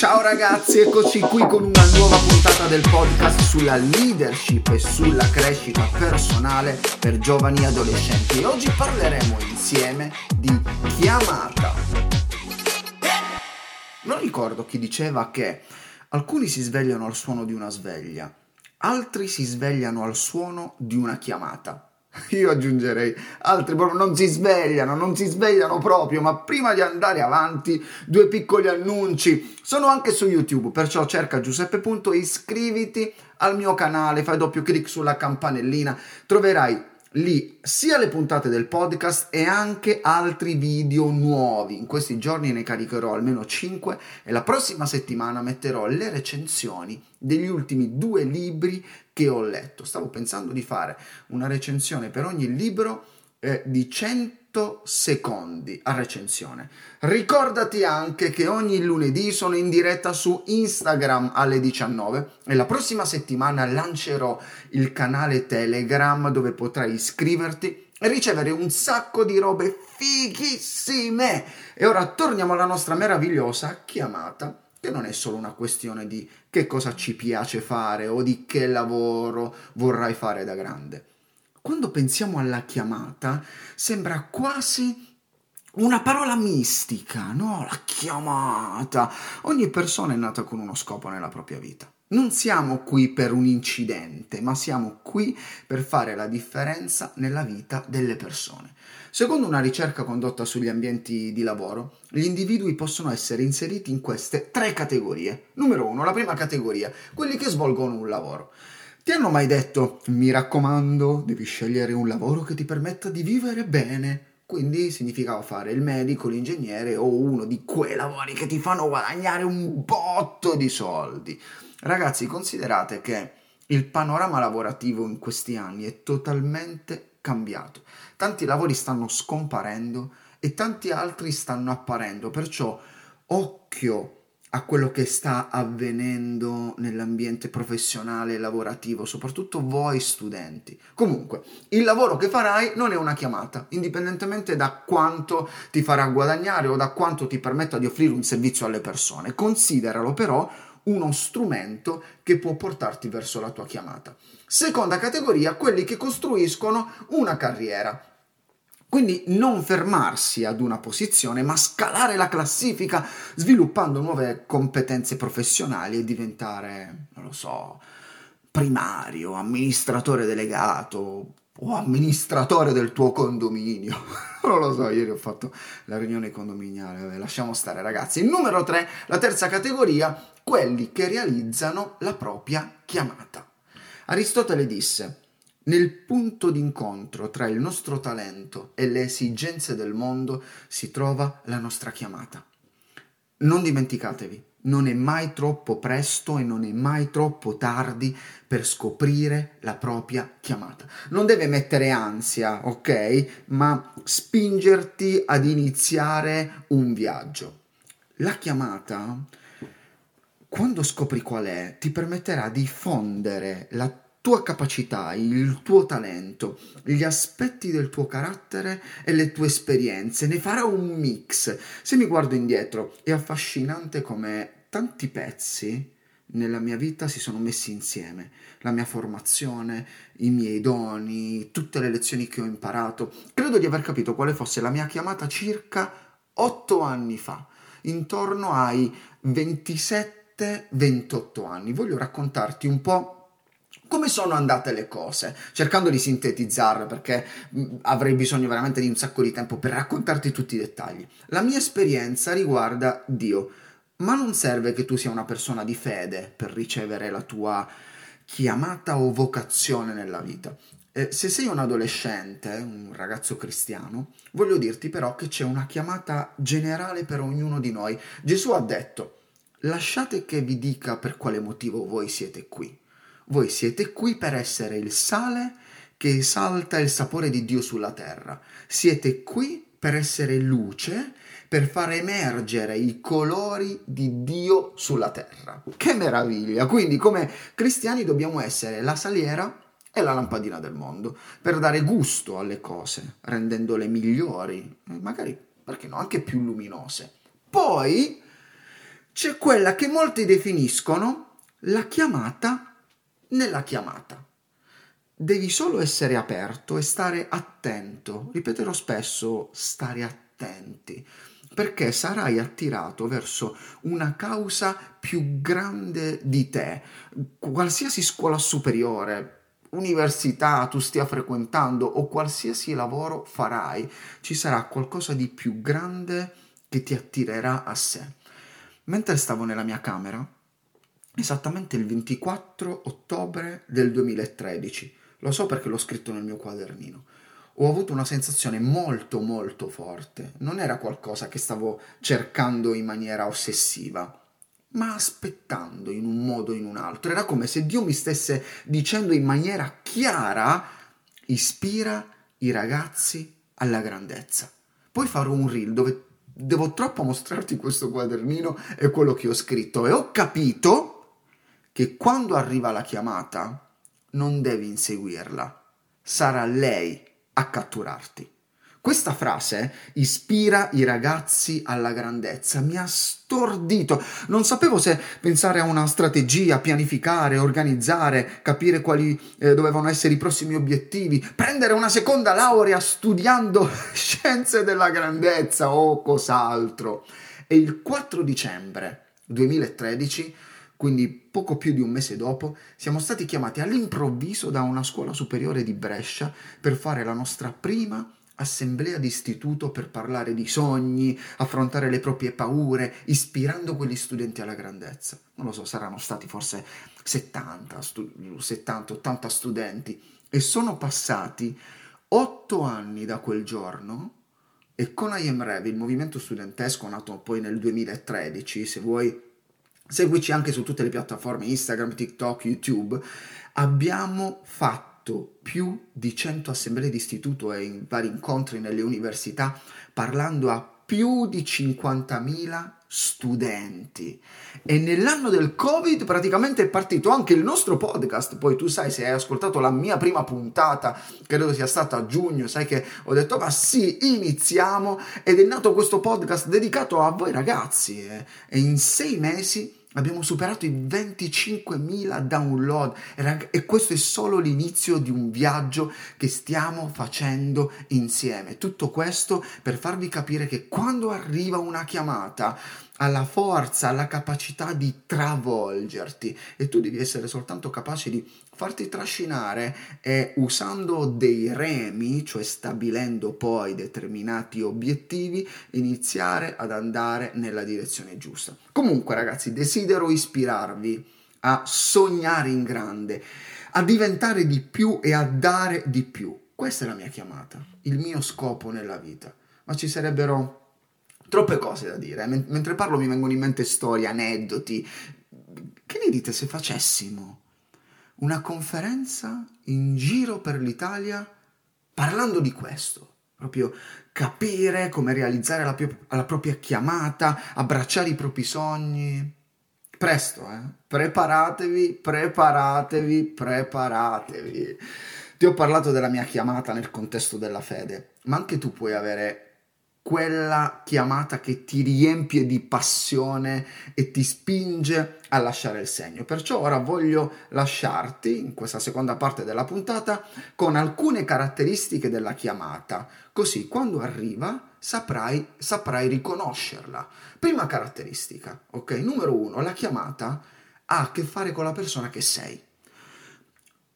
Ciao ragazzi, eccoci qui con una nuova puntata del podcast sulla leadership e sulla crescita personale per giovani e adolescenti. E oggi parleremo insieme di chiamata. Non ricordo chi diceva che alcuni si svegliano al suono di una sveglia, altri si svegliano al suono di una chiamata. Io aggiungerei, altri proprio non si svegliano, non si svegliano proprio, ma prima di andare avanti, due piccoli annunci. Sono anche su YouTube, perciò cerca Giuseppe iscriviti al mio canale, fai doppio clic sulla campanellina, troverai lì sia le puntate del podcast e anche altri video nuovi. In questi giorni ne caricherò almeno 5 e la prossima settimana metterò le recensioni degli ultimi due libri che ho letto. Stavo pensando di fare una recensione per ogni libro eh, di 100 secondi a recensione. Ricordati anche che ogni lunedì sono in diretta su Instagram alle 19 e la prossima settimana lancerò il canale Telegram dove potrai iscriverti e ricevere un sacco di robe fighissime. E ora torniamo alla nostra meravigliosa chiamata che non è solo una questione di che cosa ci piace fare o di che lavoro vorrai fare da grande quando pensiamo alla chiamata, sembra quasi una parola mistica, no? La chiamata. Ogni persona è nata con uno scopo nella propria vita. Non siamo qui per un incidente, ma siamo qui per fare la differenza nella vita delle persone. Secondo una ricerca condotta sugli ambienti di lavoro, gli individui possono essere inseriti in queste tre categorie. Numero uno, la prima categoria, quelli che svolgono un lavoro. Ti hanno mai detto, mi raccomando, devi scegliere un lavoro che ti permetta di vivere bene? Quindi significava fare il medico, l'ingegnere o uno di quei lavori che ti fanno guadagnare un botto di soldi. Ragazzi, considerate che il panorama lavorativo in questi anni è totalmente cambiato. Tanti lavori stanno scomparendo e tanti altri stanno apparendo, perciò occhio a quello che sta avvenendo nell'ambiente professionale e lavorativo, soprattutto voi studenti. Comunque, il lavoro che farai non è una chiamata, indipendentemente da quanto ti farà guadagnare o da quanto ti permetta di offrire un servizio alle persone. Consideralo però uno strumento che può portarti verso la tua chiamata. Seconda categoria, quelli che costruiscono una carriera. Quindi non fermarsi ad una posizione, ma scalare la classifica sviluppando nuove competenze professionali e diventare, non lo so, primario, amministratore delegato o amministratore del tuo condominio. non lo so, ieri ho fatto la riunione condominiale, vabbè, lasciamo stare ragazzi. Numero 3, la terza categoria, quelli che realizzano la propria chiamata. Aristotele disse, nel punto d'incontro tra il nostro talento e le esigenze del mondo si trova la nostra chiamata. Non dimenticatevi, non è mai troppo presto e non è mai troppo tardi per scoprire la propria chiamata. Non deve mettere ansia, ok? Ma spingerti ad iniziare un viaggio. La chiamata, quando scopri qual è, ti permetterà di fondere la tua capacità, il tuo talento, gli aspetti del tuo carattere e le tue esperienze, ne farà un mix. Se mi guardo indietro, è affascinante come tanti pezzi nella mia vita si sono messi insieme. La mia formazione, i miei doni, tutte le lezioni che ho imparato. Credo di aver capito quale fosse la mia chiamata circa otto anni fa, intorno ai 27-28 anni. Voglio raccontarti un po' come sono andate le cose, cercando di sintetizzarle perché mh, avrei bisogno veramente di un sacco di tempo per raccontarti tutti i dettagli. La mia esperienza riguarda Dio, ma non serve che tu sia una persona di fede per ricevere la tua chiamata o vocazione nella vita. Eh, se sei un adolescente, un ragazzo cristiano, voglio dirti però che c'è una chiamata generale per ognuno di noi. Gesù ha detto, lasciate che vi dica per quale motivo voi siete qui. Voi siete qui per essere il sale che esalta il sapore di Dio sulla terra. Siete qui per essere luce, per far emergere i colori di Dio sulla terra. Che meraviglia! Quindi come cristiani dobbiamo essere la saliera e la lampadina del mondo, per dare gusto alle cose, rendendole migliori, magari, perché no, anche più luminose. Poi c'è quella che molti definiscono la chiamata nella chiamata. Devi solo essere aperto e stare attento. Ripeterò spesso, stare attenti, perché sarai attirato verso una causa più grande di te. Qualsiasi scuola superiore, università tu stia frequentando o qualsiasi lavoro farai, ci sarà qualcosa di più grande che ti attirerà a sé. Mentre stavo nella mia camera, esattamente il 24 ottobre del 2013, lo so perché l'ho scritto nel mio quadernino. Ho avuto una sensazione molto molto forte. Non era qualcosa che stavo cercando in maniera ossessiva, ma aspettando in un modo o in un altro. Era come se Dio mi stesse dicendo in maniera chiara, ispira i ragazzi alla grandezza. Poi farò un reel dove devo troppo mostrarti questo quadernino e quello che ho scritto e ho capito che quando arriva la chiamata non devi inseguirla, sarà lei a catturarti. Questa frase ispira i ragazzi alla grandezza, mi ha stordito. Non sapevo se pensare a una strategia, pianificare, organizzare, capire quali eh, dovevano essere i prossimi obiettivi, prendere una seconda laurea studiando scienze della grandezza o cos'altro. E il 4 dicembre 2013 quindi poco più di un mese dopo, siamo stati chiamati all'improvviso da una scuola superiore di Brescia per fare la nostra prima assemblea d'istituto per parlare di sogni, affrontare le proprie paure, ispirando quegli studenti alla grandezza. Non lo so, saranno stati forse 70, stu- 70 80 studenti e sono passati otto anni da quel giorno e con I Am Rev, il movimento studentesco nato poi nel 2013, se vuoi seguici anche su tutte le piattaforme Instagram, TikTok, YouTube, abbiamo fatto più di 100 assemblee di istituto e in vari incontri nelle università parlando a più di 50.000 studenti. E nell'anno del covid praticamente è partito anche il nostro podcast. Poi tu sai se hai ascoltato la mia prima puntata credo sia stata a giugno sai che ho detto ma sì iniziamo. Ed è nato questo podcast dedicato a voi ragazzi eh? e in sei mesi Abbiamo superato i 25.000 download e questo è solo l'inizio di un viaggio che stiamo facendo insieme. Tutto questo per farvi capire che quando arriva una chiamata alla forza, alla capacità di travolgerti e tu devi essere soltanto capace di farti trascinare e usando dei remi, cioè stabilendo poi determinati obiettivi, iniziare ad andare nella direzione giusta. Comunque ragazzi, desidero ispirarvi a sognare in grande, a diventare di più e a dare di più. Questa è la mia chiamata, il mio scopo nella vita. Ma ci sarebbero troppe cose da dire. mentre parlo mi vengono in mente storie, aneddoti. Che ne dite se facessimo una conferenza in giro per l'Italia parlando di questo? Proprio capire come realizzare la, pio- la propria chiamata, abbracciare i propri sogni. Presto, eh? Preparatevi, preparatevi, preparatevi. Ti ho parlato della mia chiamata nel contesto della fede, ma anche tu puoi avere quella chiamata che ti riempie di passione e ti spinge a lasciare il segno. Perciò ora voglio lasciarti in questa seconda parte della puntata con alcune caratteristiche della chiamata, così quando arriva saprai, saprai riconoscerla. Prima caratteristica, ok? Numero uno, la chiamata ha a che fare con la persona che sei.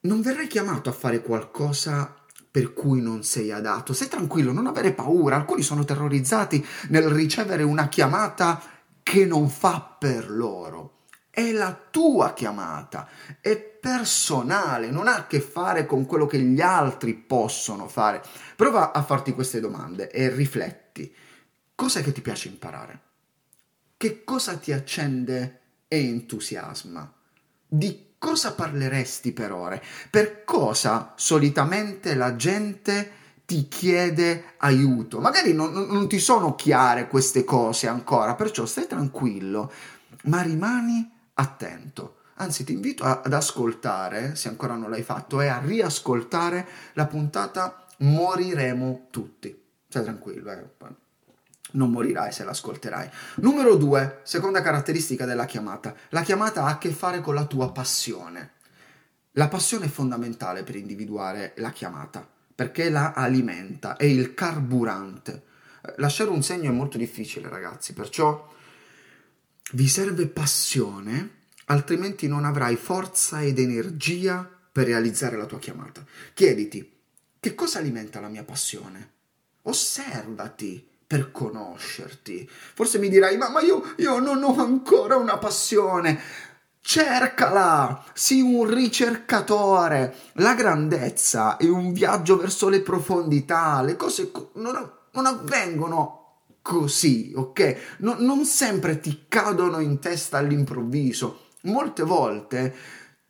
Non verrai chiamato a fare qualcosa per cui non sei adatto. Stai tranquillo, non avere paura. Alcuni sono terrorizzati nel ricevere una chiamata che non fa per loro. È la tua chiamata, è personale, non ha a che fare con quello che gli altri possono fare. Prova a farti queste domande e rifletti. Cos'è che ti piace imparare? Che cosa ti accende e entusiasma? Di cosa parleresti per ore? Per cosa solitamente la gente ti chiede aiuto? Magari non, non ti sono chiare queste cose ancora, perciò stai tranquillo, ma rimani attento. Anzi, ti invito a, ad ascoltare, se ancora non l'hai fatto, e a riascoltare la puntata Moriremo tutti. Stai tranquillo, eh. Non morirai se l'ascolterai. Numero due, seconda caratteristica della chiamata. La chiamata ha a che fare con la tua passione. La passione è fondamentale per individuare la chiamata, perché la alimenta, è il carburante. Lasciare un segno è molto difficile, ragazzi, perciò vi serve passione, altrimenti non avrai forza ed energia per realizzare la tua chiamata. Chiediti, che cosa alimenta la mia passione? Osservati per conoscerti. Forse mi dirai, ma, ma io, io non ho ancora una passione. Cercala, sii un ricercatore. La grandezza è un viaggio verso le profondità, le cose non, non avvengono così, ok? No, non sempre ti cadono in testa all'improvviso. Molte volte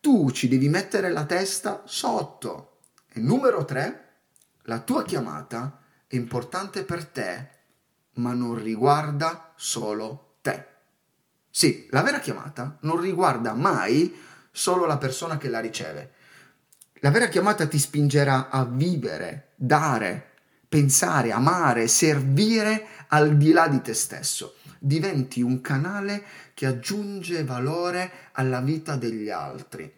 tu ci devi mettere la testa sotto. E numero tre, la tua chiamata è importante per te ma non riguarda solo te. Sì, la vera chiamata non riguarda mai solo la persona che la riceve. La vera chiamata ti spingerà a vivere, dare, pensare, amare, servire al di là di te stesso. Diventi un canale che aggiunge valore alla vita degli altri.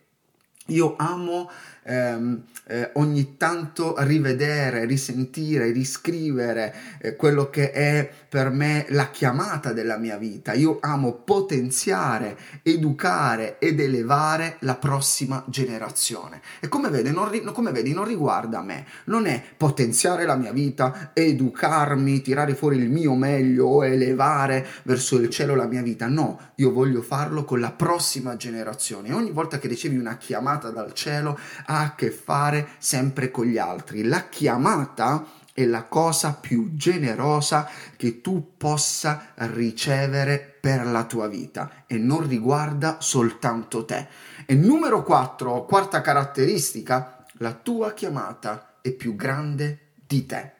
Io amo ehm, eh, ogni tanto rivedere, risentire, riscrivere eh, quello che è per me la chiamata della mia vita. Io amo potenziare, educare ed elevare la prossima generazione. E come vedi, non, come vedi, non riguarda me, non è potenziare la mia vita, educarmi, tirare fuori il mio meglio o elevare verso il cielo la mia vita. No, io voglio farlo con la prossima generazione. Ogni volta che ricevi una chiamata dal cielo a che fare sempre con gli altri. La chiamata è la cosa più generosa che tu possa ricevere per la tua vita e non riguarda soltanto te. E numero 4, quarta caratteristica, la tua chiamata è più grande di te.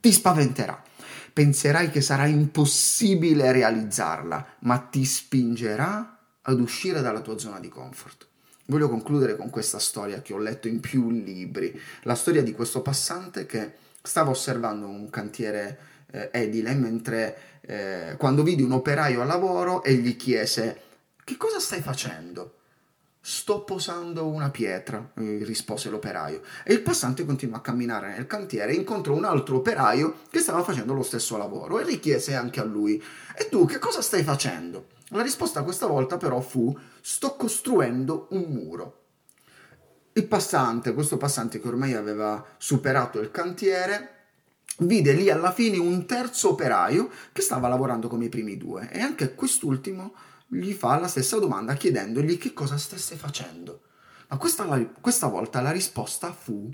Ti spaventerà. Penserai che sarà impossibile realizzarla, ma ti spingerà ad uscire dalla tua zona di comfort. Voglio concludere con questa storia che ho letto in più libri, la storia di questo passante che stava osservando un cantiere eh, edile mentre eh, quando vidi un operaio a lavoro e gli chiese che cosa stai facendo? Sto posando una pietra, rispose l'operaio. E il passante continuò a camminare nel cantiere e incontrò un altro operaio che stava facendo lo stesso lavoro e richiese anche a lui: E tu che cosa stai facendo? La risposta questa volta però fu: Sto costruendo un muro. Il passante, questo passante che ormai aveva superato il cantiere, vide lì alla fine un terzo operaio che stava lavorando come i primi due e anche quest'ultimo gli fa la stessa domanda chiedendogli che cosa stesse facendo. Ma questa, questa volta la risposta fu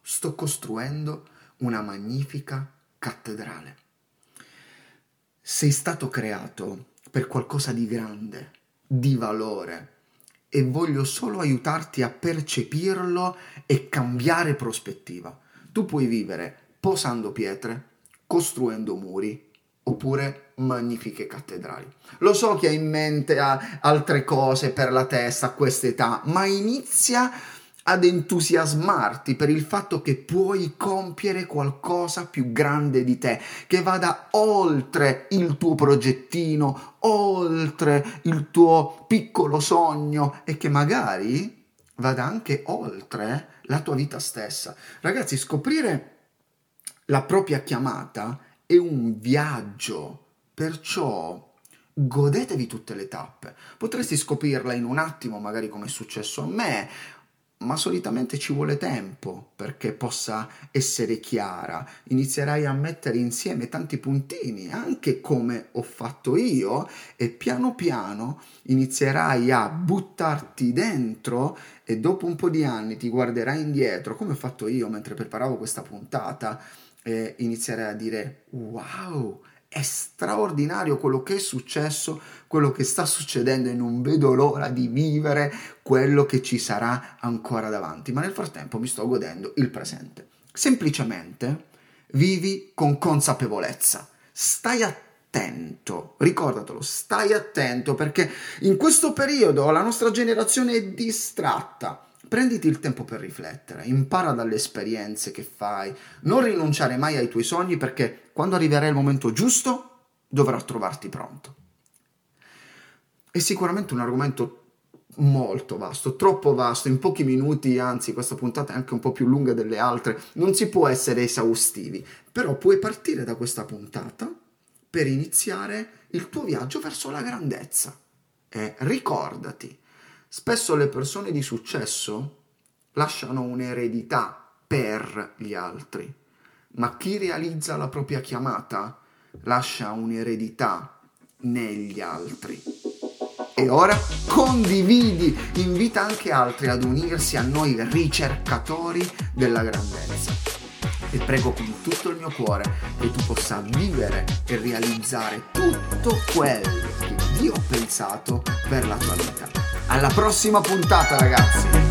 sto costruendo una magnifica cattedrale. Sei stato creato per qualcosa di grande, di valore e voglio solo aiutarti a percepirlo e cambiare prospettiva. Tu puoi vivere posando pietre, costruendo muri oppure magnifiche cattedrali. Lo so che hai in mente altre cose per la testa a questa età, ma inizia ad entusiasmarti per il fatto che puoi compiere qualcosa più grande di te, che vada oltre il tuo progettino, oltre il tuo piccolo sogno e che magari vada anche oltre la tua vita stessa. Ragazzi, scoprire la propria chiamata è un viaggio, perciò godetevi tutte le tappe. Potresti scoprirla in un attimo, magari come è successo a me, ma solitamente ci vuole tempo perché possa essere chiara. Inizierai a mettere insieme tanti puntini, anche come ho fatto io, e piano piano inizierai a buttarti dentro e dopo un po' di anni ti guarderai indietro, come ho fatto io mentre preparavo questa puntata, e inizierai a dire wow, è straordinario quello che è successo, quello che sta succedendo e non vedo l'ora di vivere quello che ci sarà ancora davanti. Ma nel frattempo mi sto godendo il presente. Semplicemente vivi con consapevolezza. Stai attento, ricordatelo, stai attento perché in questo periodo la nostra generazione è distratta prenditi il tempo per riflettere, impara dalle esperienze che fai, non rinunciare mai ai tuoi sogni perché quando arriverà il momento giusto dovrai trovarti pronto. È sicuramente un argomento molto vasto, troppo vasto, in pochi minuti, anzi questa puntata è anche un po' più lunga delle altre, non si può essere esaustivi, però puoi partire da questa puntata per iniziare il tuo viaggio verso la grandezza. E ricordati, spesso le persone di successo lasciano un'eredità per gli altri, ma chi realizza la propria chiamata lascia un'eredità negli altri. E ora condividi, invita anche altri ad unirsi a noi ricercatori della grandezza. E prego con tutto il mio cuore che tu possa vivere e realizzare tutto quello che Dio ha pensato per la tua vita. Alla prossima puntata ragazzi!